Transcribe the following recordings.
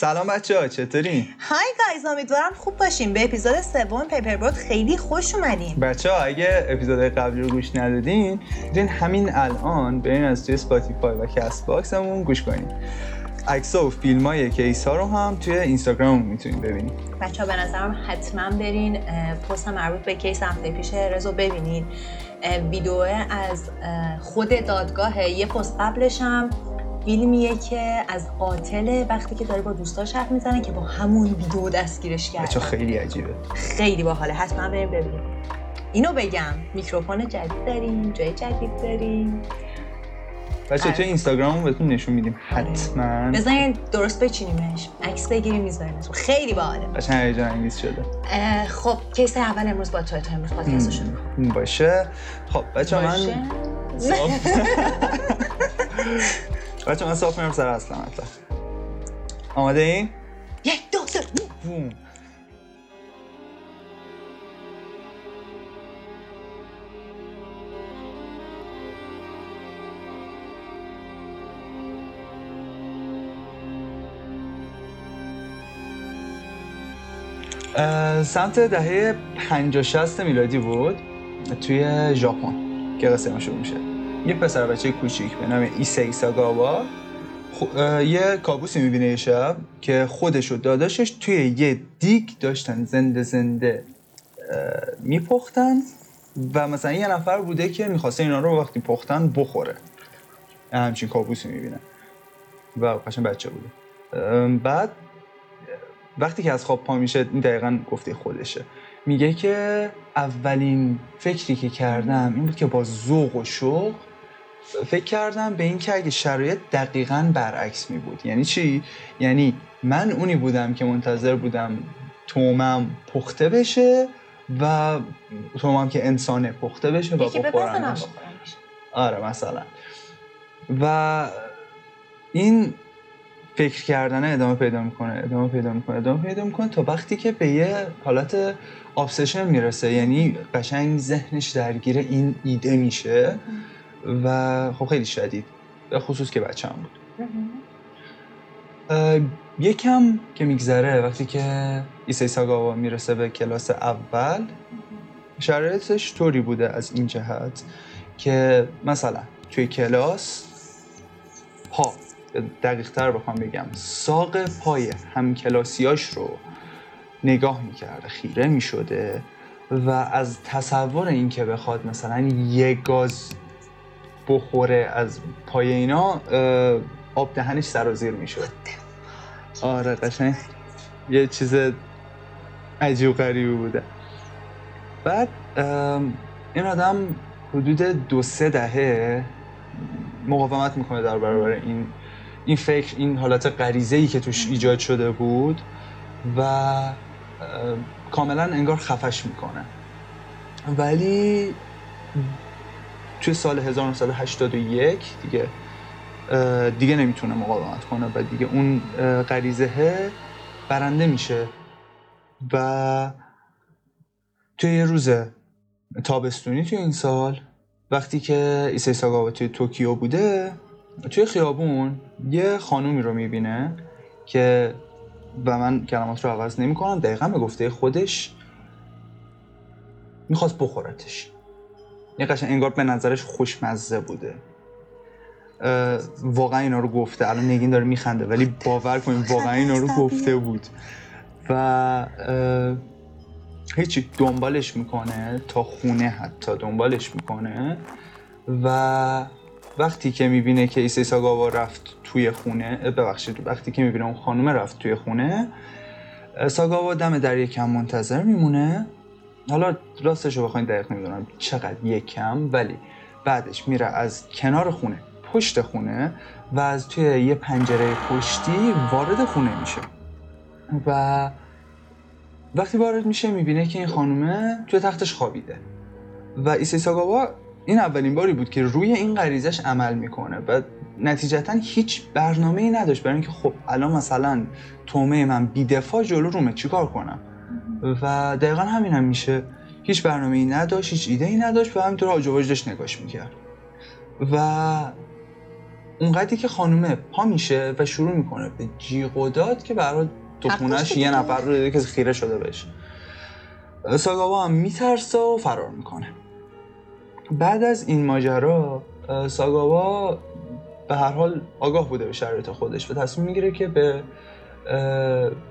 سلام بچه ها چطورین؟ Hi guys امیدوارم خوب باشین به اپیزود سوم پیپر بورد خیلی خوش اومدین. بچه ها اگه اپیزود قبلی رو گوش ندادین می‌تونین همین الان برین از توی Spotify و Castbox مون گوش کنین. عکس و فیلم های case ها رو هم توی اینستاگرام می‌تونین ببینین. بچه ها به نظرم حتما برین پست مربوط به case هفته پیش رو ببینین. اه، ویدیو از خود دادگاه یه پست قبلش هم فیلمیه که از قاتل وقتی که داره با دوستاش حرف می‌زنه که با همون ویدیو دستگیرش بچه کرد خیلی عجیبه. خیلی باحاله. حتما بریم ببینیم. اینو بگم. میکروفون جدید داریم. جای جدید داریم. بچه. توی اینستاگرام بهتون نشون میدیم. آره. حتما. بذارین درست بچینیمش. عکس بگیریم میذاریمش خیلی باحاله. قشنگ هیجان انگیز شده. خب کیس اول امروز با تو تو امروز پادکست رو شروع. باشه. خب بچه من بچه من صاف میرم سر اصلا مطلب آماده این؟ یک دو سه. بوم سمت دهه 50 60 میلادی بود توی ژاپن. که قصه ما شروع میشه. یه پسر بچه کوچیک به نام ایسای ساگاوا یه کابوسی می‌بینه یه شب که خودش و داداشش توی یه دیگ داشتن زنده زنده میپختن و مثلا یه نفر بوده که می‌خواسته اینا رو وقتی پختن بخوره. همچین کابوسی می‌بینه. و قشن بچه بوده. بعد وقتی که از خواب پا میشه دقیقا گفته خودشه. میگه که اولین فکری که کردم این بود که با ذوق و شوق فکر کردم به این که اگه شرایط دقیقا برعکس می بود. یعنی چی؟ یعنی من اونی بودم که منتظر بودم تومم پخته بشه و تومم که انسانه پخته بشه و بخورمش. آره مثلا. و این فکر کردن ادامه پیدا می‌کنه ادامه پیدا می‌کنه ادامه پیدا می‌کنه تا وقتی که به یه حالت ابسشن می‌رسه. یعنی قشنگ ذهنش درگیر این ایده میشه و خب خیلی شدید به خصوص که بچه هم بود یکم که میگذره وقتی که ایسای ساگاوا می‌رسه به کلاس اول شرایطش طوری بوده از این جهت که مثلا توی کلاس پا دقیق تر بخوام بگم. ساق پای همکلاسیاش رو نگاه می‌کرده خیره می‌شده و از تصور اینکه بخواد مثلا یه گاز بخوره از پای اینا آب دهنش سرازیر می‌شد. آره قشنگ. یه چیز عجیب غریبی بوده. بعد این آدم حدود دو سه دهه مقاومت می‌کنه در برابر این این فکر این حالت غریزه ای که توش ایجاد شده بود و ام، کاملا انگار خفش می‌کنه. ولی توی سال 1981 دیگه دیگه نمی‌تونه مقاومت کنه و دیگه اون غریزه برنده میشه. و توی یه روز تابستونی توی این سال وقتی که ایسای ساگاوا توی توکیو بوده توی خیابون یه خانومی رو می‌بینه که و من کلمات رو عوض نمی کنم دقیقا به گفته خودش می‌خواست بخورتش. یه قشنگ انگار به نظرش خوشمزه بوده. واقعا اینا رو گفته. الان نگین داره میخنده ولی باور کنیم واقعا اینا رو گفته بود. و هیچی دنبالش می‌کنه تا خونه حتی دنبالش می‌کنه. و وقتی که می‌بینه که ایسای ساگاوا رفت توی خونه ببخشید وقتی که می‌بینه اون خانومه رفت توی خونه ساگاوا دم در یکم منتظر میمونه. حالا راستش رو بخواین دقیق نمی‌دونم چقدر یکم ولی بعدش میره از کنار خونه پشت خونه و از توی یه پنجره پشتی وارد خونه میشه. و وقتی وارد میشه می‌بینه که این خانومه توی تختش خوابیده. و ایسای ساگاوا این اولین باری بود که روی این غریزش عمل می‌کنه و نتیجتا هیچ برنامه ای نداشت برای اینکه خب الان مثلا تومه من بیدفاع جلو رومه چیکار کنم؟ و دقیقا همین هم میشه. هیچ برنامه ای نداشت هیچ ایده ای نداشت و همینطور آج و واج داشت نگاش می‌کرد. و اونقدری که خانومه پا میشه و شروع می‌کنه به جیغ و داد که برای تو دیگه. یه نفر رو دیده که خیره شده بهش. ساگاوا هم میترسه و فرار می‌کنه. بعد از این ماجرا ساگاوا به هر حال آگاه بوده به شرایط خودش و تصمیم می‌گیره که به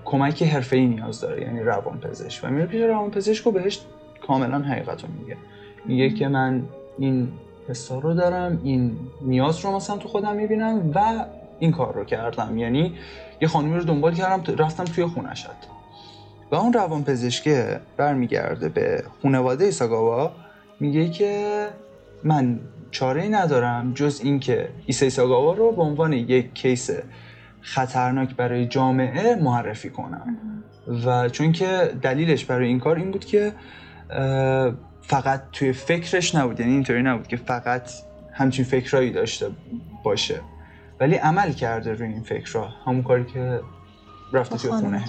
کمک حرفه‌ای نیاز داره یعنی روان پزشک و میره پیش روان پزشک و بهش کاملا حقیقت رو میگه. میگه که من این حسا رو دارم این نیاز رو مثلا تو خودم می‌بینم و این کار رو کردم. یعنی یه خانمی رو دنبال کردم رفتم توی خونش حتی. و اون روان پزشکه برمیگرده به خانواده ساگاوا میگه که من چاره ای ندارم جز اینکه ایسای ساگاوا رو به عنوان یک کیس خطرناک برای جامعه معرفی کنم. و چون که دلیلش برای این کار این بود که فقط توی فکرش نبود یعنی اینطوری نبود که فقط همچین فکرایی داشته باشه. ولی عمل کرده روی این فکرها همون کاری که رفته توی خونه.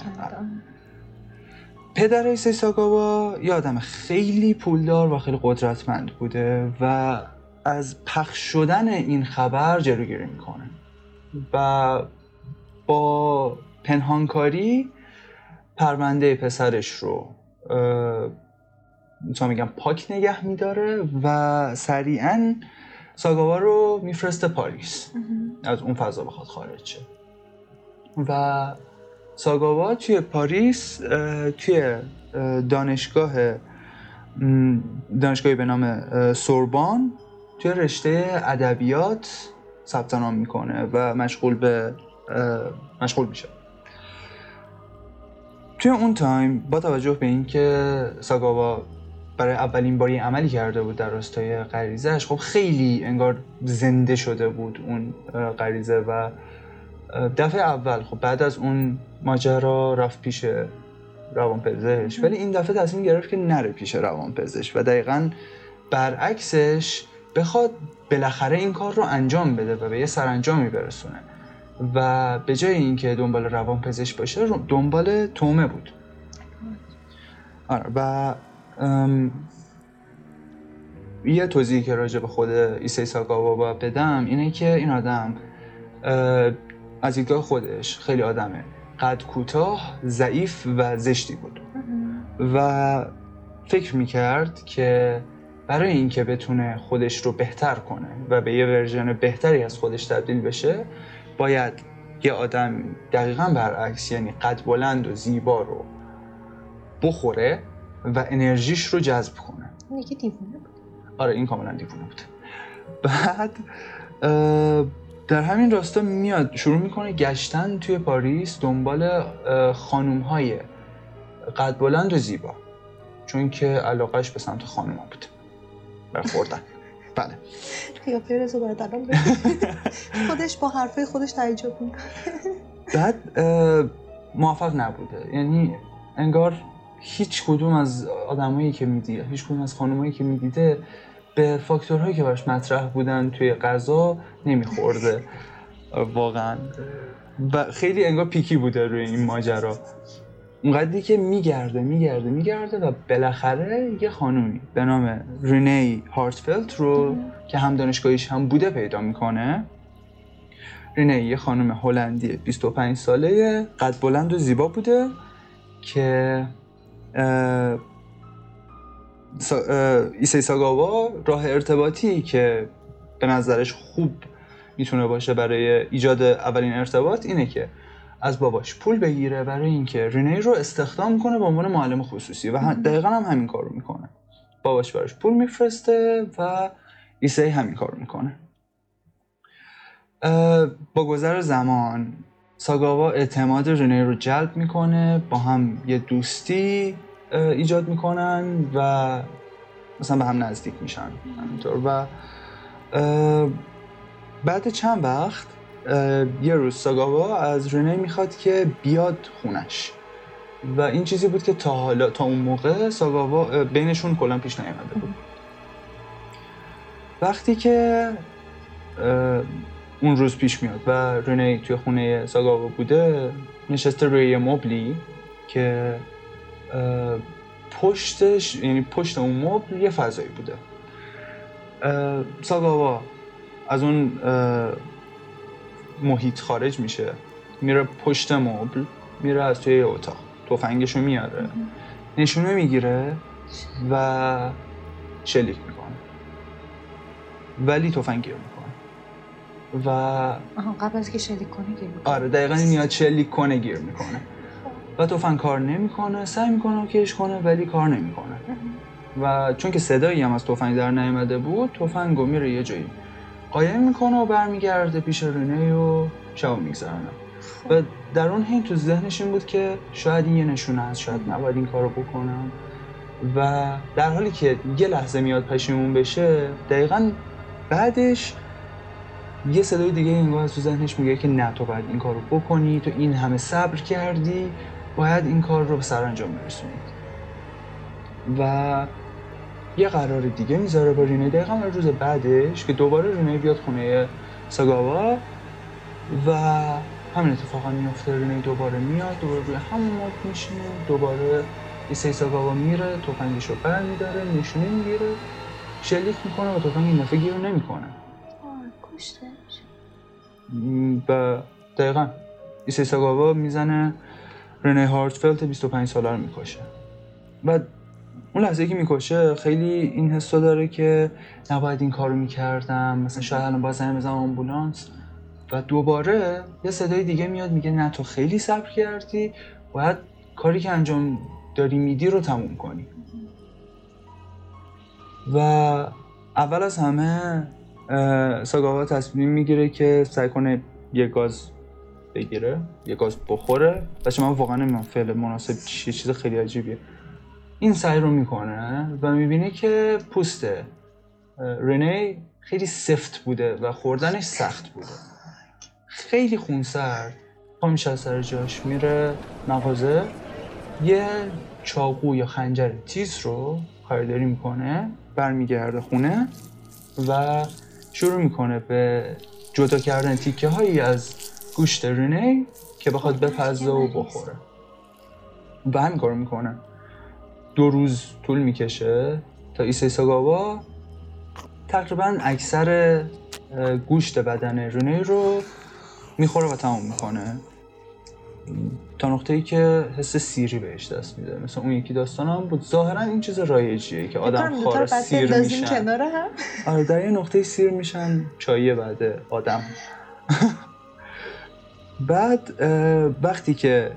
پدر ایسای ساگاوا یه آدم خیلی پولدار و خیلی قدرتمند بوده و از پخش شدن این خبر جلوگیری می‌کنه. و با پنهانکاری پرونده پسرش رو می‌تونم میگم پاک نگه میداره و سریعا ساگاوا رو میفرسته پاریس. از اون فضا بخواد خارج شه. و ساگاوا توی پاریس توی اه، دانشگاه دانشگاهی به نام سوربان توی رشته ادبیات ثبت نام می‌کنه و مشغول به مشغول میشه. توی اون تایم با توجه به اینکه ساگاوا برای اولین باری عملی کرده بود در راستای غریزهش خب خیلی انگار زنده شده بود اون غریزه و دفعه اول خب بعد از اون ماجرا رفت پیش روانپزشک. ولی این دفعه تصمیم گرفت که نره پیش روانپزشک و دقیقا برعکسش بخواد بالاخره این کار رو انجام بده و به یه سرانجامی برسونه. و به جای اینکه دنبال روانپزشک باشه رو- دنبال تومه بود. آره و یه توضیحی که راجع به خود ایسای ساگاوا باید بدم اینه که این آدم از دیدگاه خودش خیلی آدمه. قد کوتاه ضعیف و زشتی بود. و فکر می‌کرد که برای اینکه بتونه خودش رو بهتر کنه و به یه ورژن بهتری از خودش تبدیل بشه باید یه آدم دقیقا برعکس یعنی قد بلند و زیبا رو بخوره و انرژیش رو جذب کنه. دیوونه بود. آره این کاملا دیوونه بود. بعد در همین راستا میاد شروع می‌کنه گشتن توی پاریس دنبال خانوم های قد بلند و زیبا. چون که علاقش به سمت خانوما بود. برخوردن. بله. قیافه رضا باید الان. خودش با حرفای خودش تعجب می‌کنه. بعد موفق نبوده. یعنی انگار هیچ کدوم از آدمایی که می‌دیده هیچ کدوم از خانمایی که می‌دیده به فاکتورهایی که براش مطرح بودن توی غذا نمیخورده. واقعا. و خیلی انگار پیکی بوده روی این ماجرا. اونقدری که میگرده میگرده میگرده و بالاخره یه خانومی به نام رینی هارتفلت رو که هم دانشگاهیش هم بوده پیدا می‌کنه. رینی یه خانم هلندی 25 ساله قد بلند و زیبا بوده که ایسای ساگاوا راه ارتباطی که به نظرش خوب می‌تونه باشه برای ایجاد اولین ارتباط اینه که از باباش پول بگیره برای اینکه رینی رو استخدام کنه به عنوان معلم خصوصی و دقیقا هم همین کار رو می‌کنه. باباش براش پول میفرسته و ایسای همین کار رو می‌کنه با گذر زمان ساگاوا اعتماد رینی رو جلب می‌کنه با هم یه دوستی ایجاد می‌کنن و مثلا به هم نزدیک میشن همینطور. و بعد چند وقت یه روز ساگاوا از رینی می‌خواد که بیاد خونش. و این چیزی بود که تا حالا تا اون موقع ساگاوا بینشون کلا پیش نیامده بود. وقتی که اون روز پیش میاد و رنی توی خونه ساگاوا بوده نشسته روی مبلی که پشتش یعنی پشت اون مبل یه فضایی بوده. ساگاوا از اون محیط خارج میشه میره پشت مبل میره از توی اتاق. تفنگشو میاره. نشونه می‌گیره و شلیک می‌کنه. ولی تفنگ گیر می‌کنه. و آها قبل از که شلیک کنه گیر می‌کنه. آره دقیقا میاد شلیک کنه گیر می‌کنه. و تفنگ کار نمی‌کنه سعی می‌کنه کش کنه ولی کار نمی‌کنه. و چون که صدایی هم از تفنگ در نیامده بود تفنگو میره یه جایی قایم می‌کنه و برمیگرده پیش رینه و شب میگذرنه و در اون حین تو ذهنش این بود که شاید این یه نشونه است شاید نباید این کارو بکنم. و در حالی که یه لحظه میاد پشیمون بشه دقیقا بعدش یه صدای دیگه انگار از تو ذهنش میگه که نه تو باید این کارو بکنی تو این همه صبر کردی. باید این کار رو به سرانجام برسونید. و یه قرار دیگه می‌ذاره با رینه دقیقا روز بعدش که دوباره رینه بیاد خونه ساگاوا و همین اتفاقا میفته رینه دوباره میاد دوباره روی همون مد میشینه دوباره ایسای ساگاوا میره تفنگش رو برمیداره نشونه می‌گیره شلیک می‌کنه و تفنگ این دفعه گیر نمی‌کنه. آه، کشتش. و دقیقا ایسای ساگاوا می‌زنه. رنه هارتفلت 25 ساله رو می‌کشه. و اون لحظه که می‌کشه خیلی این حسو داره که نباید این کارو می‌کردم. مثلا شاید الان باید زنگ بزنم آمبولانس. و دوباره یه صدای دیگه میاد میگه نه تو خیلی صبر کردی. باید کاری که انجام داری میدی رو تموم کنی. و اول از همه ساگاوا تصمیم می‌گیره که سعی کنه یه گاز بگیره یه گاز بخوره. بچه من واقعا نمی‌دونم فعل مناسب چیه چیز خیلی عجیبیه. این سعی رو می‌کنه و می‌بینه که پوست رنه خیلی سفت بوده و خوردنش سخت بوده. خیلی خونسرد. پا میشه سر جاش میره مغازه. یه چاقو یا خنجر تیز رو خریداری می‌کنه برمیگرده خونه و شروع می‌کنه به جدا کردن تیکه هایی از گوشت رینه که بخواد بپزه و بخوره. و همین کارو می‌کنه. دو روز طول می‌کشه. تا ایسای ساگاوا تقریبا اکثر گوشت بدن رینه رو می‌خوره و تمام می‌کنه. تا نقطه ای که حس سیری بهش دست میده. مثل اون یکی داستان هم بود. ظاهرا این چیز رایجیه که آدم خاره سیر میشن. آره در یه نقطه سیر میشن چایی بعد آدم. بعد وقتی که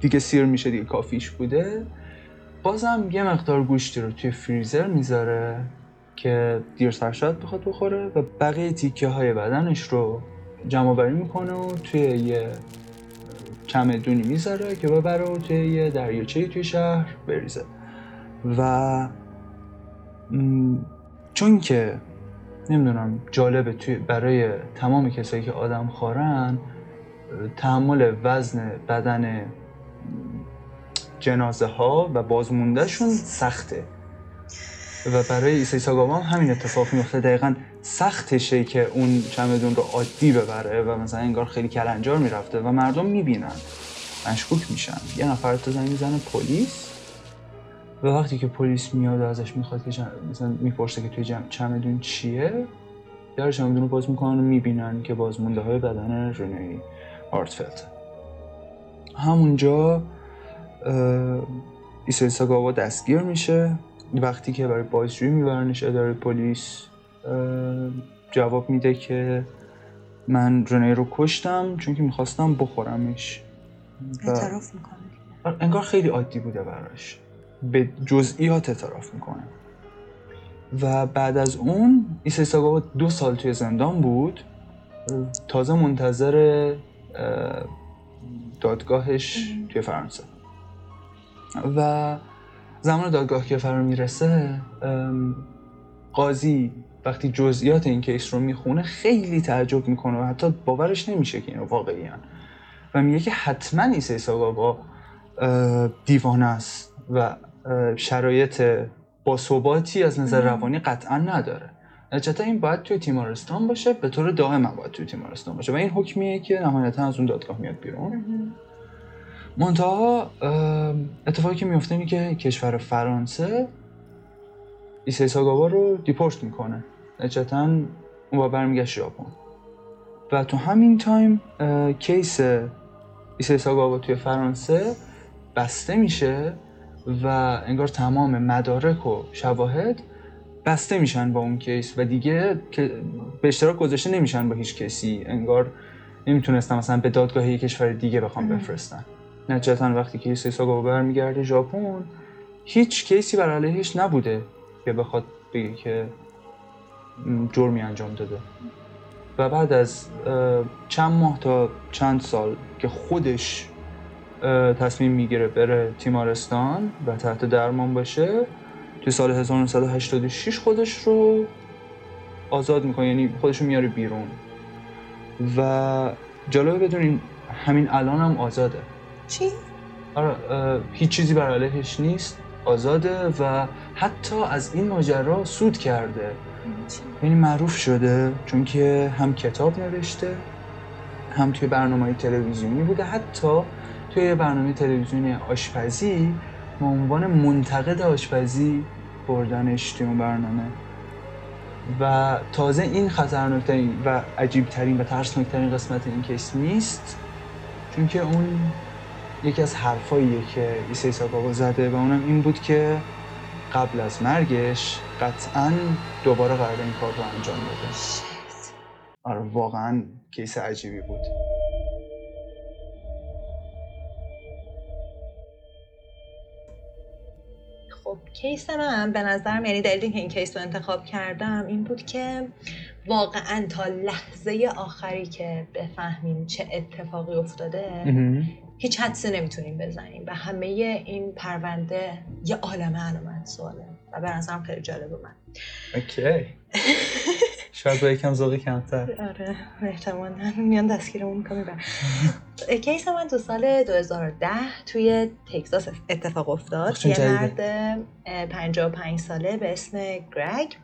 دیگه سیر میشه دیگه کافیش بوده بازم یه مقدار گوشتی رو توی فریزر می‌ذاره که دیرتر شاید بخواد بخوره و بقیه تیکه های بدنش رو جمع بری می‌کنه و توی یه چمدونی می‌ذاره که ببره و توی یه دریاچه توی شهر بریزه. و چون که نمی‌دونم جالبه توی برای تمام کسایی که آدم خارن تحمل وزن بدن جنازه ها و بازموندهشون سخته. و برای ایسای ساگاوا هم همین اتفاق میفته دقیقا سختشه که اون چمدون رو عادی ببره و مثلا انگار خیلی کلنجار می‌رفته و مردم می‌بینن. مشکوک میشن. یه نفر تو زنگ می‌زنه پلیس؟ و وقتی که پلیس میاد و ازش می‌خواد که جم... مثلا می‌پرسه که توی جم... چمدون چیه در چمدون رو باز می‌کنن و می‌بینن که بازمونده های بدن رنی آرتفلت. همونجا اه، ایسای ساگاوا دستگیر میشه. وقتی که برای بازجویی میبرنش اداره پلیس جواب میده که من رنه رو کشتم چون که می‌خواستم بخورمش. اعتراف می‌کنه. انگار خیلی عادی بوده براش. به جزئیات اعتراف می‌کنه. و بعد از اون ایسای ساگاوا دو سال توی زندان بود. تازه منتظر اه، دادگاهش توی فرانسه. و زمان دادگاه که فرا می‌رسه قاضی وقتی جزئیات این کیس رو می‌خونه خیلی تعجب می‌کنه و حتی باورش نمیشه که اینو واقعی و میگه که حتما ایسای ساگاوا دیوانه است و شرایط باثباتی از نظر. روانی قطعا نداره. نتیجتا این باید توی تیمارستان باشه به طور دائم باید توی تیمارستان باشه. و این حکمیه که نهایتا از اون دادگاه میاد بیرون. منتها اتفاقی که میفته اینه که کشور فرانسه ایسای ساگاوا رو دیپورت می‌کنه. نتیجتا اون با برمیگشت ژاپن. و تو همین تایم case ایسای ساگاوا توی فرانسه بسته میشه و انگار تمام مدارک و شواهد بسته میشن با اون کیس و دیگه که به اشتراک گذاشته نمیشن با هیچ کسی. انگار نمی‌تونستن مثلا به دادگاه یک کشور دیگه بخوام. بفرستن. نتیجتا وقتی که ایسای ساگاوا برمیگرده ژاپن هیچ کیسی بر علیهش نبوده که بخواد بگه که جرمی انجام داده. و بعد از چند ماه تا چند سال که خودش تصمیم می‌گیره بره تیمارستان و تحت درمان باشه توی سال 1986 خودش رو آزاد می‌کنه یعنی خودش رو میاره بیرون و جالبه بدونین همین الان هم آزاده چی؟ آره هیچ چیزی بر علیهش نیست آزاده و حتی از این ماجرا سود کرده؟ یعنی معروف شده چون که هم کتاب نوشته هم توی برنامه تلویزیونی بوده حتی توی یه برنامه تلویزیونی آشپزی به عنوان منتقد آشپزی بردنش توی اون برنامه. و تازه این خطرناکترین و عجیبترین و ترسناکترین قسمت این کیس نیست چون که اون یکی از حرفاییه که ایسای ساکاوا زده و اونم این بود که قبل از مرگش قطعا دوباره قرار این کار رو انجام بده. آره واقعا case عجیبی بود. case من به نظرم یعنی دلیلی که این case رو انتخاب کردم این بود که واقعا تا لحظه آخری که بفهمیم چه اتفاقی افتاده هیچ حدسی نمی‌تونیم بزنیم و همه این پرونده یه عالمه علامت سواله و به نظرم خیلی جالب اومد. اوکی. شاید با یکم ذوقی کمتر. آره احتمالا. میان دستگیرمون می‌برم کیس من تو سال 2010 توی تگزاس اتفاق افتاد. یه. مرد اه، 55 ساله به اسم گرگ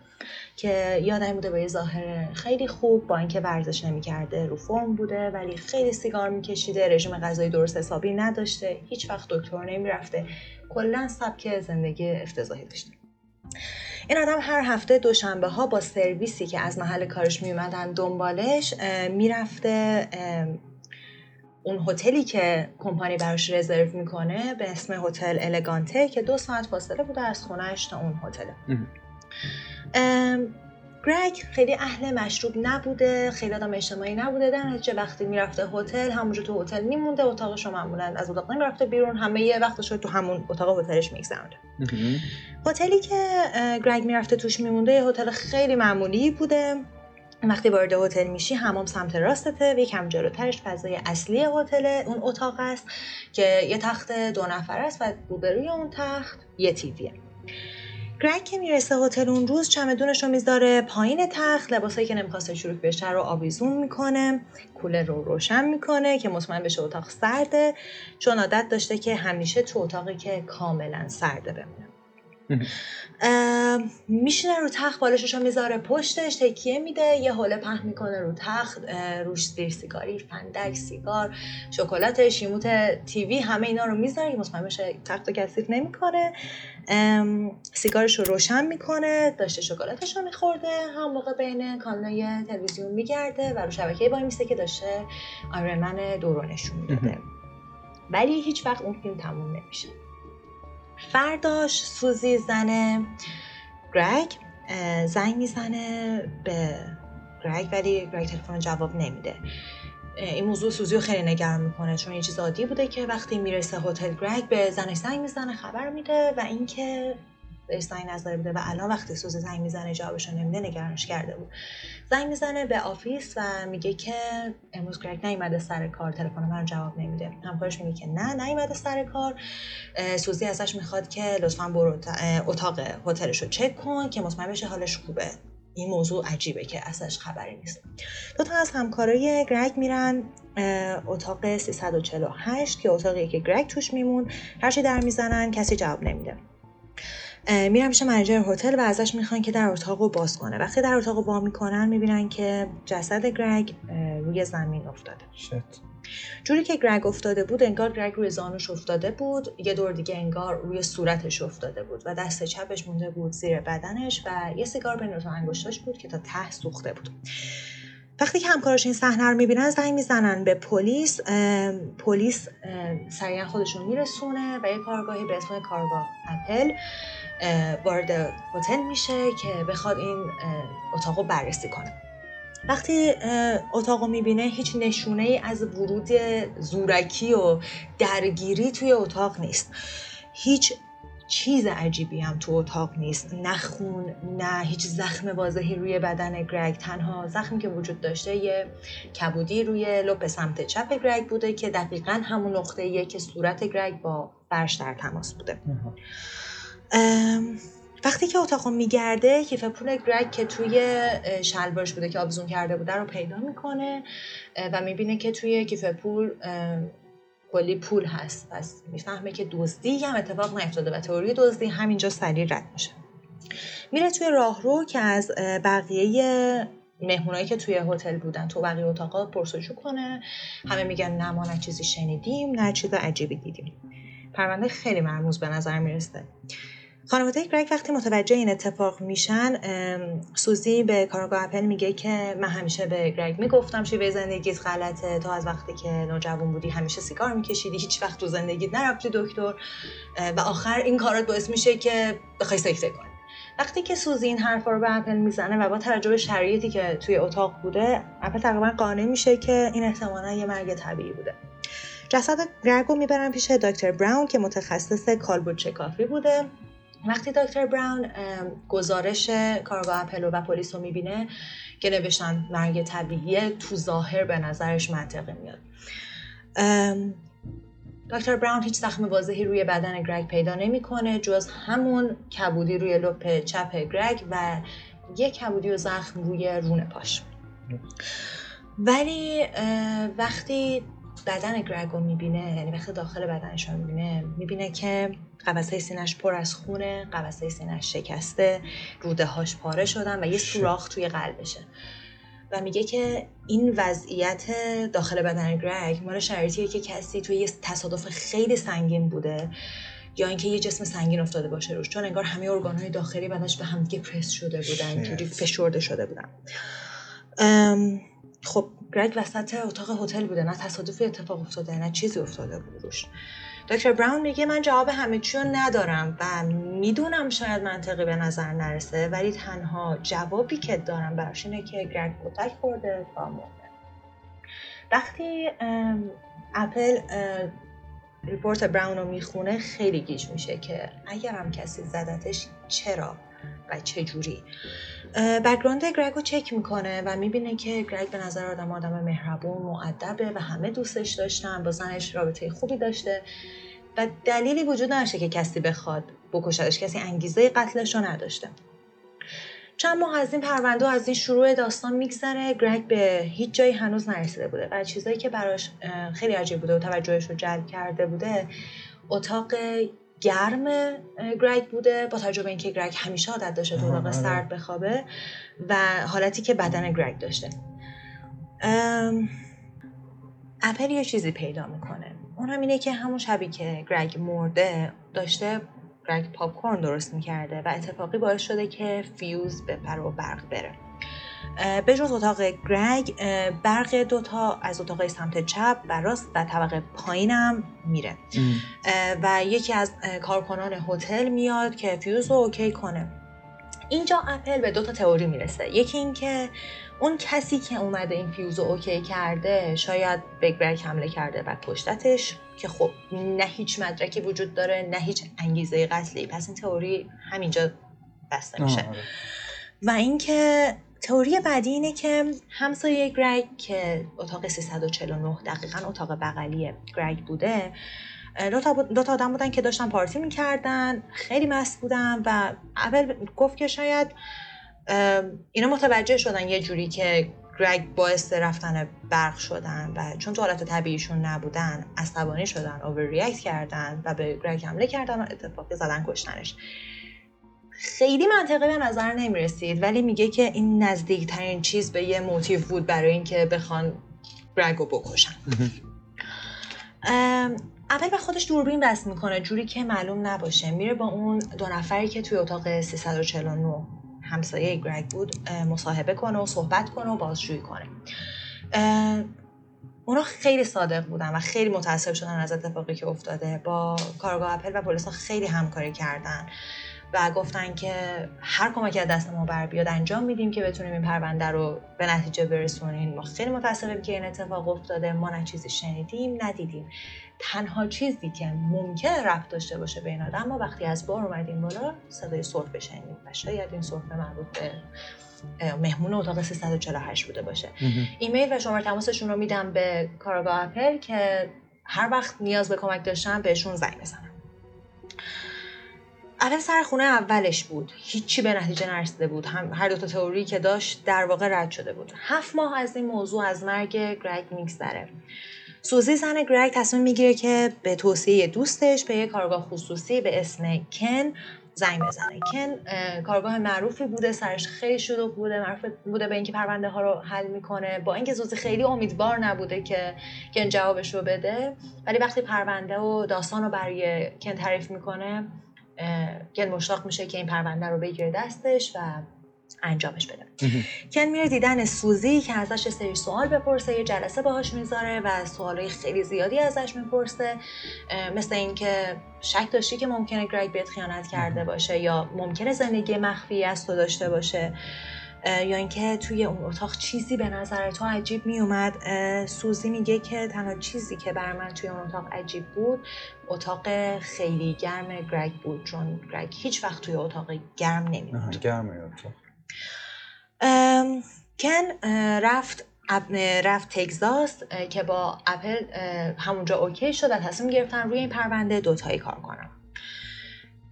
که یادم بوده با یه ظاهر خیلی خوب با اینکه ورزش نمی‌کرده رو فرم بوده ولی خیلی سیگار میکشیده رژیم غذایی درست حسابی نداشته هیچ وقت دکتر نمی‌رفته. کلا سبک زندگی افتضاحی داشته. این آدم هر هفته دوشنبه ها با سرویسی که از محل کارش میومدن دنبالش می‌رفته اون هتلی که کمپانی براش رزرو می‌کنه به اسم هتل الگانته که دو ساعت فاصله بوده از خونهش تا اون هتل گرگ خیلی اهل مشروب نبوده خیلی آدم اجتماعی نبوده. در نتیجه وقتی می‌رفته هتل همونجا تو هتل میمونده اتاقش رو معمولا از اتاق نمی‌رفته بیرون. همه یه وقتش رو تو همون اتاق هتلش میگذرونده هتلی که گرگ می‌رفته توش میمونده یه هتل خیلی معمولی بوده. وقتی وارد هتل میشی حمام سمت راستته و یکم جلوترش فضای اصلی هتل اون اتاق است که یه تخت دو نفر است و روبروی اون تخت یه تیویه. گرگ که می‌رسه هتل اون روز چمدونش رو می‌ذاره پایین تخت لباسایی که نمی‌خواسته چروک بشه رو آویزون می‌کنه کولر رو روشن می‌کنه که مطمئن بشه اتاق سرده چون عادت داشته که همیشه تو اتاقی که کاملا سرده بمونه. میشینه رو تخت بالشش رو می‌ذاره پشتش تکیه میده یه حوله پهن می‌کنه رو تخت روش زیر سیگاری فندک سیگار شکلات شیموت تیوی همه اینا رو می‌ذاره که مطمئن بشه تخت رو کثیف نمی‌کنه. سیگارش رو روشن می‌کنه داشته شکلاتش رو میخورده هم موقع بین کانالای تلویزیون میگرده و رو شبکه وای میسته که داشته آیرمن دورو نشون می‌داده ولی هیچ وقت اون فیلم تموم نمیشه. فرداش سوزی زنه گرگ زنگ می‌زنه به گرگ ولی گرگ تلفن جواب نمیده. این موضوع سوزی رو خیلی نگران می‌کنه چون یه چیز عادی بوده که وقتی می‌رسه هتل گرگ به زنش زنگ می‌زنه خبر میده و اینکه بهش زنگ نزده بوده و الان وقتی سوزی زنگ می‌زنه جوابش نمیده نگرانش کرده بود. زنگ می‌زنه به office و میگه که امروز گرگ نیومده سر کار تلفن من جواب نمیده. همکارش میگه که نه نیومده سر کار. سوزی ازش می‌خواد که لطفا برو اتاق هتلش رو چک کن که مطمئن بشه حالش خوبه. این موضوع عجیبه که ازش خبری نیست. دو تا از همکارای گرگ میرن اتاق 348 که اتاقیه که گرگ توش می‌مونده. هرچی در می‌زنن کسی جواب نمیده. میرن پیش منیجر هتل و ازش می‌خوان که در اتاق رو باز کنه. وقتی در اتاق رو با می‌کنن می‌بینن که جسد گرگ روی زمین افتاده. شت. جوری که گرگ افتاده بود انگار گرگ روی زانوش افتاده بود. یه دور دیگه انگار روی صورتش افتاده بود و دست چپش مونده بود زیر بدنش و یه سیگار بین دو تا انگشتاش بود که تا ته سوخته بود. وقتی که همکاراش این صحنه رو می‌بینن زنگ می‌زنن به پلیس. پلیس سریعا خودشون میرسونه و یه کارگاهی به اسم کارگاه اپل وارد هتل میشه که بخواد این اتاق رو بررسی کنه. وقتی اتاق رو می‌بینه هیچ نشونه ای از ورود زورکی و درگیری توی اتاق نیست. هیچ چیز عجیبی هم تو اتاق نیست. نه خون نه هیچ زخم واضحی روی بدن گرگ. تنها زخمی که وجود داشته یه کبودی روی لپ سمت چپ گرگ بوده که دقیقا همون نقطه که صورت گرگ با فرش در تماس بوده. وقتی که اتاق میگرده کیف پول گرگ که توی شلوارش بوده که آبزون کرده بوده رو پیدا می‌کنه و می‌بینه که توی کیف پول کلی پول هست. پس می‌فهمه که دزدی هم اتفاق نیفتاده و تئوری دزدی همینجا سریع رد میشه. میره توی راهرو که از بقیه مهمونایی که توی هتل بودن. تو بقیه اتاقا پرسجو کنه. همه میگن نه ما نه چیزی شنیدیم نه چیز عجیبی دیدیم. پرونده خیلی مرموز به نظر می‌رسه. خانواده گرگ وقتی متوجه این اتفاق میشن سوزی به کارگاه اپل میگه که من همیشه به گرگ می‌گفتم شیوه زندگیت غلطه تو از وقتی که نوجوان بودی همیشه سیگار میکشیدی هیچ وقت تو زندگیت نرفتی دکتر. و آخر این کارات باعث میشه که بخوای سکته کنی. وقتی که سوزی این حرفا رو به اپل می‌زنه و با توجه به شرایطی که توی اتاق بوده اپل تقریبا قانع میشه که این احتمالا یه مرگ طبیعی بوده. جسد گرگ رو می‌برن پیش دکتر براون که متخصص کالبد شکافی بوده. وقتی دکتر براون گزارش کارآگاه اپلو و پلیس رو می‌بینه که نوشتن مرگ طبیعیه تو ظاهر به نظرش منطقی میاد. دکتر براون هیچ زخم واضحی روی بدن گرگ پیدا نمی‌کنه جز همون کبودی روی لپ چپ گرگ و یک کبودی و زخم روی رون پاش. ولی وقتی بدن گرگ رو می‌بینه یعنی وقتی داخل بدنش رو می‌بینه می‌بینه که قوسه سینش پر از خونه قوسه سینش شکسته روده هاش پاره شدن و یه سوراخ توی قلبشه. و میگه که این وضعیت داخل بدن گرگ مال شرایطیه که کسی توی یه تصادف خیلی سنگین بوده یا اینکه یه جسم سنگین افتاده باشه روش. چون انگار همه ارگانهای داخلی بدنش به هم پرس شده بودن اینطوری فشرده شده بودن. خب گرگ وسط اتاق هتل بوده. نه تصادفی اتفاق افتاده نه چیزی افتاده بود روش. دکتر براون میگه من جواب همه چی رو ندارم و می‌دونم شاید منطقی به نظر نرسه ولی تنها جوابی که دارم براش اینه که گرگ کتک خورده و مرده. وقتی اپل report براون رو می‌خونه خیلی گیج میشه که اگرم کسی زدتش چرا و چه جوری background گرگ رو چک می‌کنه و می‌بینه که گرگ به نظر آدم آدم مهربون مؤدبیه و همه دوستش داشتن با زنش رابطه خوبی داشته. و دلیلی وجود نداشته که کسی بخواد بکشدش کسی انگیزه قتلش رو نداشته. چند ماه از این پرونده از این شروع داستان میگذره. گرگ به هیچ جایی هنوز نرسیده بوده و چیزایی که براش خیلی عجیب بوده و توجهش رو جلب کرده بوده اتاق گرم گرگ بوده با توجه به اینکه گرگ همیشه عادت داشته تو اتاق سرد بخوابه و حالتی که بدن گرگ داشته. اپل یه چیزی پیدا می‌کنه. اون هم اینه که همون شبی که گرگ مرده داشته گرگ پاپکورن درست می‌کرده و اتفاقی باعث شده که فیوز بپره و برق بره. به جز اتاق گرگ برق دوتا از اتاق سمت چپ و راست و طبقه پایینم میره. و یکی از کارکنان هتل میاد که فیوز رو okay کنه. اینجا اپل به دو تا تئوری می‌رسه. یکی اینکه اون کسی که اومده این فیوز رو okay کرده شاید به گرگ حمله کرده و کشتتش که خب نه هیچ مدرکی وجود داره نه هیچ انگیزه قتلی. پس این تئوری همینجا بسته میشه. آره. و اینکه تئوری بعدی اینه که همسایه گرگ که اتاق 349 دقیقا اتاق بغلی گرگ بوده دو تا, دو آدم بودن که داشتن پارتی می‌کردن خیلی مست بودن و اول گفت که شاید اینا متوجه شدن یه جوری که گرگ باعث رفتن برق شدن و چون تو حالت طبیعیشون نبودن عصبانی شدن اوور ریاکت کردن و به گرگ حمله کردن و اتفاقی زدن کشتنش. خیلی منطقی به نظر نمی رسید ولی میگه که این نزدیکترین چیز به یه موتیو بود برای اینکه بخوان گرگ رو بکشن. اول به خودش دوربین بس می‌کنه جوری که معلوم نباشه. میره با اون دو نفری که توی اتاق 349 همسایه گرگ بود مصاحبه کنه و صحبت کنه و بازجویی کنه. اونا خیلی صادق بودن و خیلی متاسف شدن از اتفاقی که افتاده. با کارگاه اپل و پلیس خیلی همکاری کردن. و گفتن که هر کمکی از دست ما بر بیاد انجام میدیم که بتونیم این پرونده رو به نتیجه برسونیم. ما خیلی متاسفیم که این اتفاق افتاده. ما نه چیزی شنیدیم ندیدیم. تنها چیزی که ممکنه رفت داشته باشه به این آدم ما وقتی از بار اومدیم بالا صدای سرفه بشنیم و شاید این سرفه مربوط به مهمون اتاق 348 بوده باشه. ایمیل و شماره تماسشون رو میدم به کارگاه اپل که هر وقت نیاز به کمک داشتن بهشون زنگ بزنم اول سر خونه اولش بود. هیچی به نتیجه نرسیده بود. هم هر دو تا تئوری که داشت در واقع رد شده بود. هفت ماه از این موضوع از مرگ گرگ میگذره. سوزی زن گرگ تصمیم می‌گیره که به توصیه دوستش به یک کارگاه خصوصی به اسم کن زنگ بزنه. کن کارگاه معروفی بوده سرش خیلی شلوغ بوده معروف بوده به اینکه پرونده ها رو حل می‌کنه. با اینکه زوزی خیلی امیدوار نبوده که کن جوابش رو بده ولی وقتی پرونده و داستان رو برای کن تعریف می‌کنه کن مشتاق میشه که این پرونده رو بگیره دستش و انجامش بده کن میره دیدن سوزی که ازش سری سوال بپرسه یه جلسه باهاش می‌ذاره و سوالای خیلی زیادی ازش می‌پرسه مثل اینکه شک داشتی که ممکنه گریگ بهت خیانت کرده باشه یا ممکنه زندگی مخفی از تو داشته باشه یا اینکه توی اون اتاق چیزی به نظر تو عجیب میومد. سوزی میگه که تنها چیزی که بر من توی اون اتاق عجیب بود اتاق خیلی گرم گرگ بود چون گرگ هیچ وقت توی اتاق گرم نمیموند گرم اتاق. کن رفت رفت تگزاس که با اپل همونجا okay شد و تصمیم گرفتن روی این پرونده دوتایی کار کنن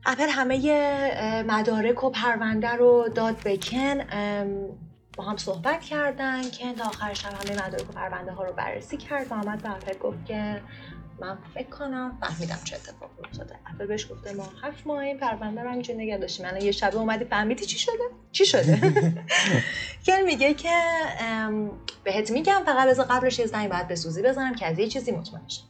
اپل همه مدارک و پرونده رو داد به کن با هم صحبت کردن کن تا آخر شب همه مدارک و پرونده ها رو بررسی کرد و آمد به اپل گفت که من فکر کنم فهمیدم چه اتفاقی افتاده. اپل بهش گفته ما هفت ماه این پرونده رو همینجور نگه داشتیم. من یه شبه اومدی فهمیدی چی شده؟ چی شده؟ کل میگه که بهت میگم فقط بذار قبلش یه زنگ باید به سوزی بزنم که از یه چیزی مطمئن شم.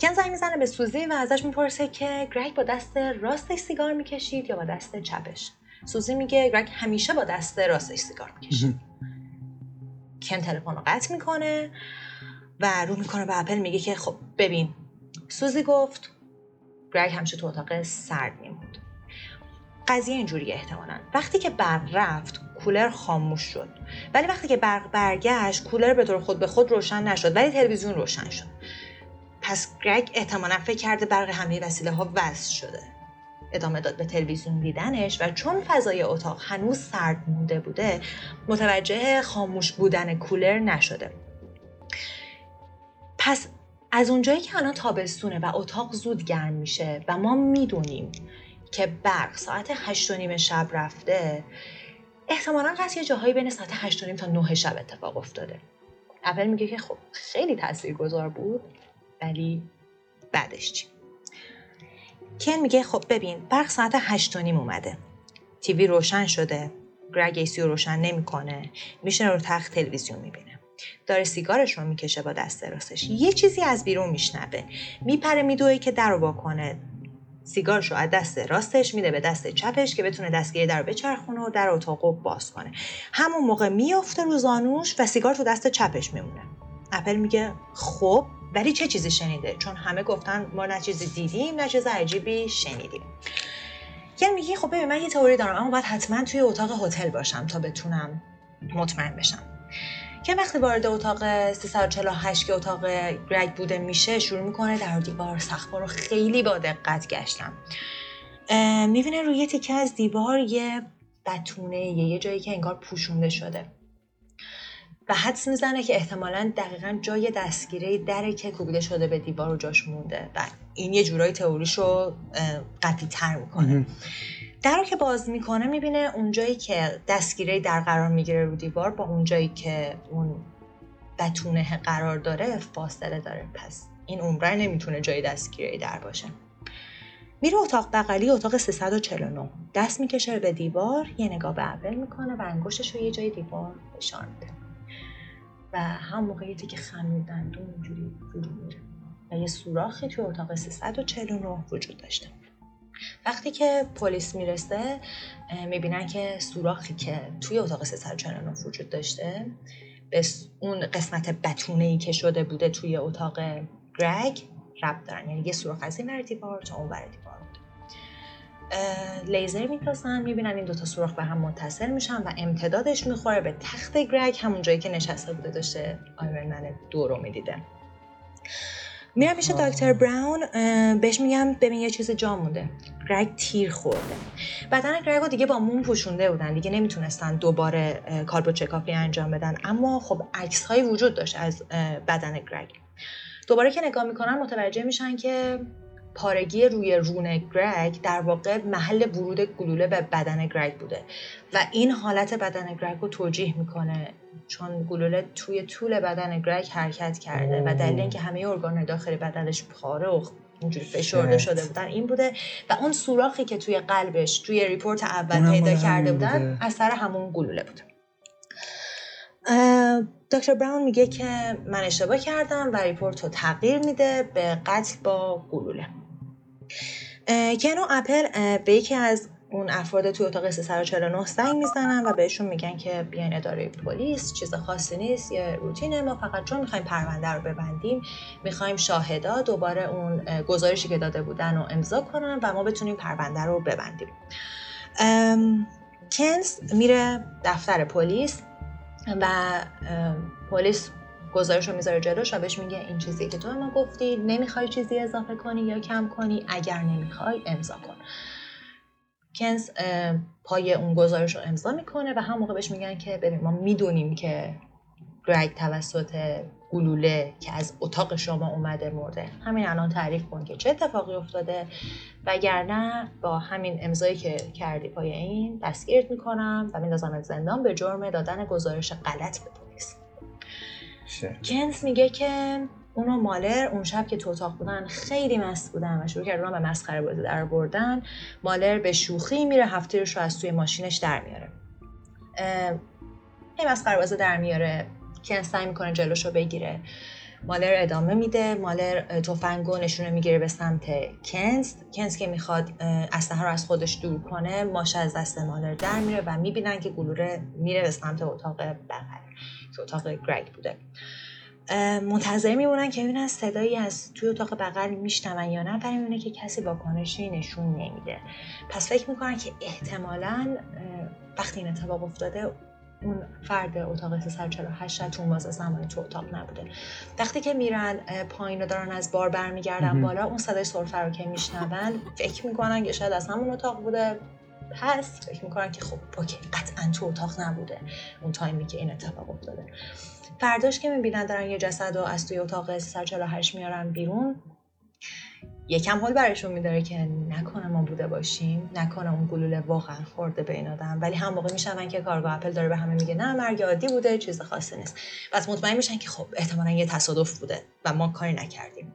کن زنگ می‌زنه به سوزی و ازش می‌پرسه که گرگ با دست راستش سیگار می‌کشید یا با دست چپش. سوزی میگه گرگ همیشه با دست راستش سیگار می‌کشید کن تلفن رو قطع می‌کنه و رو می‌کنه به اپل میگه که خب ببین. سوزی گفت گرگ همیشه تو اتاق سرد میموند. قضیه اینجوری احتمالا. وقتی که برق رفت کولر خاموش شد. ولی وقتی که برق برگشت کولر به طور خود به خود روشن نشد. ولی تلویزیون روشن شد. پس گرگ احتمالا فکر کرده برق همه وسیله ها وصل شده. ادامه داد به تلویزیون دیدنش و چون فضای اتاق هنوز سرد مونده بوده متوجه خاموش بودن کولر نشده. پس از اونجایی که الان تابستونه و اتاق زود گرم میشه و ما می‌دونیم که برق ساعت هشت و نیم شب رفته احتمالا قصد یه جاهایی بین ساعت هشت و نیم تا نه شب اتفاق افتاده. اول میگه که خب خیلی تاثیرگذار بود. ولی بعدش چی؟ کن میگه خب ببین برق ساعت هشت و نیم اومده. تیوی روشن شده. گرگ ایسی رو روشن نمی‌کنه. میشینه رو تخت تلویزیون می‌بینه. داره سیگارش رو می‌کشه با دست راستش. یه چیزی از بیرون میشنبه میپره میدوه که در رو کنه. سیگارش رو از دست راستش میده به دست چپش که بتونه دستگیری در رو بچرخونه و در اتاق باز کنه. همون موقع میافته رو زانوش و سیگار تو دست چپش میمونه. اپل میگه خب ولی چه چیزی شنیده؟ چون همه گفتن ما نه چیزی دیدیم نه چیز عجیبی شنیدیم. یعنی میگه خب ببین من یه تئوری دارم اما باید حتما توی اتاق هتل باشم تا بتونم مطمئن بشم. که وقتی وارد اتاق 348 که اتاق گرگ بوده میشه شروع می‌کنه در دیوار سخبا رو خیلی با دقت گشتم. می‌بینه روی تیکه از دیوار یه بتونه یه, یه جایی که انگار پوشونده شده. و حدس می‌زنه که احتمالا دقیقا جای دستگیره دره که کوبیده شده به دیوار و جاش مونده. و این یه جورایی تئوریش رو قطعی تر می‌کنه در رو که باز می‌کنه می‌بینه اونجایی که دستگیره در قرار می‌گیره رو دیوار با اونجایی که اون بتونه قرار داره فاصله داره. پس این عمره نمی‌تونه جای دستگیره در باشه. میره اتاق بغلی اتاق 349 دست می‌کشه به دیوار یه نگاه به اول می‌کنه و انگشتش رو یه جای دیوار فشار میده. و هم موقعیتی که خمیردن دو اونجوری فرو میره و یه سوراخی توی اتاق 349 وجود داشته. وقتی که پلیس می‌رسه می‌بینن که سوراخی که توی اتاق 349 وجود داشته به اون قسمت بتونه ای که شده بوده توی اتاق گرگ رب دارن. یعنی یه سوراخ از این ور دیوار تا اون ور لیزر میتاسن می‌بینن این دوتا سوراخ به هم متصل میشن و امتدادش می‌خوره به تخت گرگ همون جایی که نشسته بوده داشته آیرن دو رو می‌دیده. میرم میشه دکتر براون بهش میگم ببین یه چیز جا مونده. گرگ تیر خورده. بدن گرگ رو دیگه با مون پوشونده بودن دیگه نمی‌تونستن دوباره کاربو چکاپی انجام بدن. اما خب عکس هایی وجود داشت از بدن گرگ. دوباره که نگاه می‌کنن متوجه میشن که پارگی روی رون گرگ در واقع محل ورود گلوله به بدن گرگ بوده و این حالت بدن گرگ رو توجیه می‌کنه چون گلوله توی طول بدن گرگ حرکت کرده و دلیل اینکه همه ارگان داخل بدنش پاره و اینجوری فشرده شده بودن این بوده و اون سوراخی که توی قلبش توی report اول پیدا کرده بودن اثر همون گلوله بوده دکتر براون میگه که من اشتباه کردم و report رو تغییر میده به قتل با گلوله. کن و اپل به یکی از اون افراد توی اتاق 349 زنگ می‌زنن و بهشون میگن که بیاین اداره پلیس چیز خاصی نیست یه روتینه ما فقط چون می‌خوایم پرونده رو ببندیم می‌خوایم شاهدا دوباره اون گزارشی که داده بودن رو امضا کنن و ما بتونیم پرونده رو ببندیم. کنز میره دفتر پلیس و پلیس گزارش رو می‌ذاره جلوش و بهش میگه این چیزی که تو ما گفتی نمی‌خوای چیزی اضافه کنی یا کم کنی اگر نمی‌خوای امضا کن. کنز پای اون گزارش رو امضا می‌کنه و هم موقع بهش میگن که ببین ما می‌دونیم که گرگ توسط گلوله که از اتاق شما اومده مرده. همین الان تعریف کن که چه اتفاقی افتاده. وگرنه با همین امضایی که کردی پای این دستگیرت می‌کنم و میندازم زندان به جرم دادن گزارش غلط به پلیس کنز میگه که اونو مالر اون شب که تو اتاق بودن خیلی مست بودن و شروع کردن به مسخره بازی در بردن مالر به شوخی میره هفتیرش رو از توی ماشینش در میاره. این مسخره بازی در میاره. کنز سعی می‌کنه جلوش رو بگیره. مالر ادامه میده. مالر تفنگو نشونه می‌گیره به سمت کنز. کنز که می‌خواد اسلحه رو از خودش دور کنه ماشه از دست مالر در میره و می‌بینن که گلوله میره به سمت اتاق بغل. که اتاق گرگ بوده. منتظر میمونن که ببینن صدایی از توی اتاق بغل میشنون یا نه. برای می‌بینه که کسی واکنشی نشون نمیده. پس فکر می‌کنن که احتمالا وقتی این اتفاق افتاده اون فرد اتاق 348 تو اون بازه زمانی تو اتاق نبوده. وقتی که میرن پایین رو دارن از بار برمیگردن بالا اون صدای سرفه رو که میشنون فکر می‌کنن که شاید از همون اتاق بوده. پس فکر می‌کنن که خب اوکی قطعا تو اتاق نبوده. اون تایمی که این اتفاق افتاده. فرداش که می‌بینن دارن یه جسد رو از توی اتاق 348 میارن بیرون یکم حال برشون میداره که نکنه ما بوده باشیم نکنه اون گلوله واقعا خورده به این آدم. ولی هم موقع میشن که کارگاه اپل داره به همه میگه نه مرگ عادی بوده چیز خاصی نیست. پس مطمئن میشن که خب احتمالا یه تصادف بوده و ما کاری نکردیم.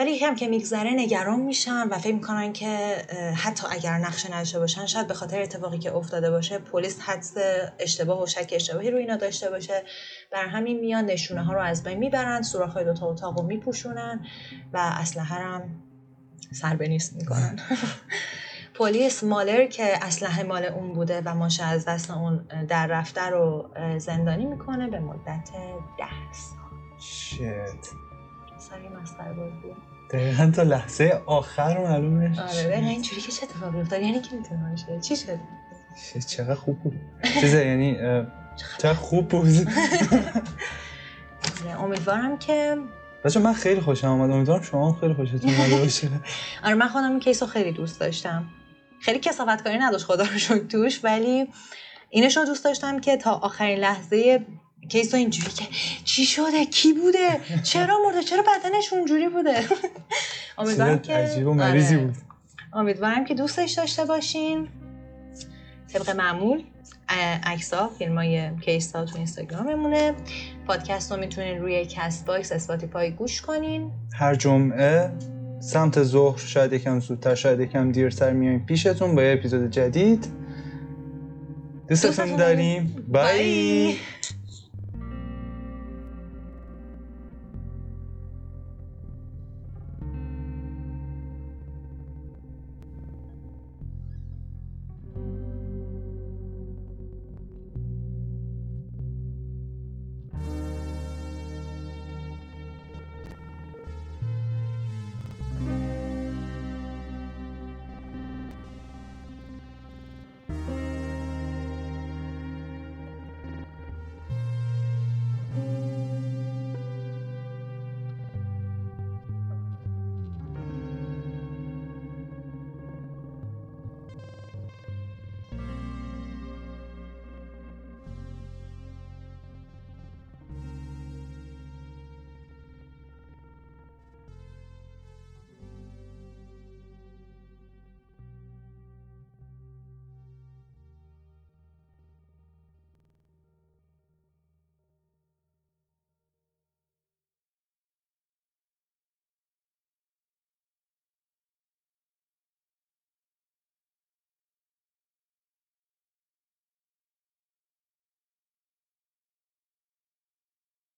ولی یکم که میگذره نگران میشن و فکر می‌کنن که حتی اگر نقشه نداشته باشن شاید به خاطر اتفاقی که افتاده باشه پلیس حدس اشتباه و شک اشتباهی رو اینا داشته باشه. بر همین میان نشونه ها رو از بین می‌برن سوراخ های دوتا اتاق رو میپوشونن و اسلحه هم سر به نیست می‌کنن. پلیس مالر که اسلحه مال اون بوده و ماشه از دست اون در رفته رو زندانی می‌کنه به مدت ده سال. سری مسخره بازیه دقیقا تا لحظه آخر معلوم نشه آره ببین اینجوری که چه اتفاقی افتاد؟ یعنی کی می‌تونه باشه؟ چی شد؟ چقدر خوب بود. چیزه یعنی چقدر خوب بود. امیدوارم که بچه من خیلی خوشم آمد امیدوارم شما خیلی خوشتون اومده باشه. آره من خودم این کیس رو خیلی دوست داشتم. خیلی کسافت کاری نداشت خدا رو شکر توش ولی اینش رو دوست داشتم که تا آخرین لحظه کیس اینجوری که چی شده؟ کی بوده؟ چرا مرده؟ چرا بدنش اونجوری بوده؟ امیدوارم که عجیب و مریضی بود. امیدوارم که دوستش داشته باشین. طبق معمول عکس ها فیلم های case ها تو اینستاگراممونه. پادکست رو می‌تونین روی Castbox Spotify گوش کنین. هر جمعه سمت ظهر شاید یکم زودتر شاید یکم دیرتر میایم پیشتون با یه اپیزود جدید. دوستتون داریم. bye